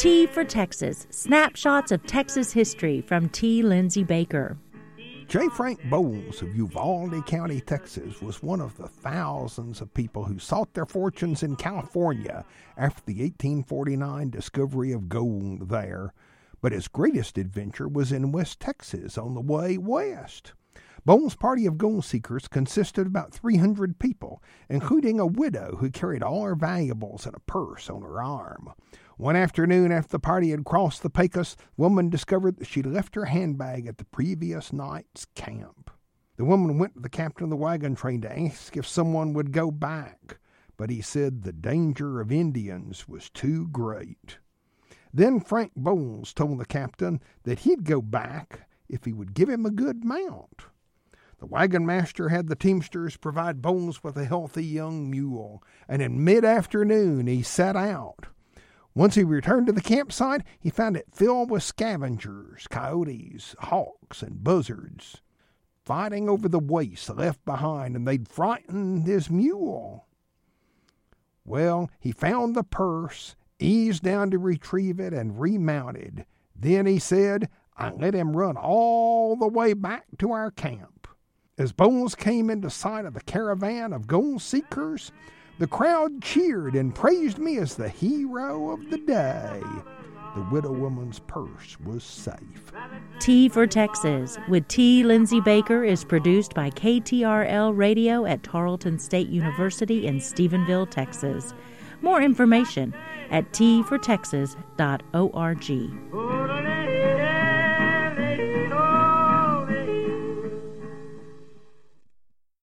T for Texas Snapshots of Texas History from T. Lindsay Baker. J. Frank Bowles of Uvalde County, Texas, was one of the thousands of people who sought their fortunes in California after the 1849 discovery of gold there. But his greatest adventure was in West Texas on the way west. Bowles' party of gold seekers consisted of about 300 people, including a widow who carried all her valuables in a purse on her arm. One afternoon, after the party had crossed the Pecos, the woman discovered that she'd left her handbag at the previous night's camp. The woman went to the captain of the wagon train to ask if someone would go back, but he said the danger of Indians was too great. Then Frank Bowles told the captain that he'd go back if he would give him a good mount. The wagon master had the teamsters provide Bowles with a healthy young mule, and in mid afternoon he set out. Once he returned to the campsite, he found it filled with scavengers, coyotes, hawks, and buzzards, fighting over the waste left behind, and they'd frightened his mule. Well, he found the purse, eased down to retrieve it, and remounted. Then he said, I let him run all the way back to our camp. As Bowles came into sight of the caravan of gold seekers, the crowd cheered and praised me as the hero of the day. The widow woman's purse was safe. T for Texas with T. Lindsay Baker is produced by KTRL Radio at Tarleton State University in Stephenville, Texas. More information at tfortexas.org.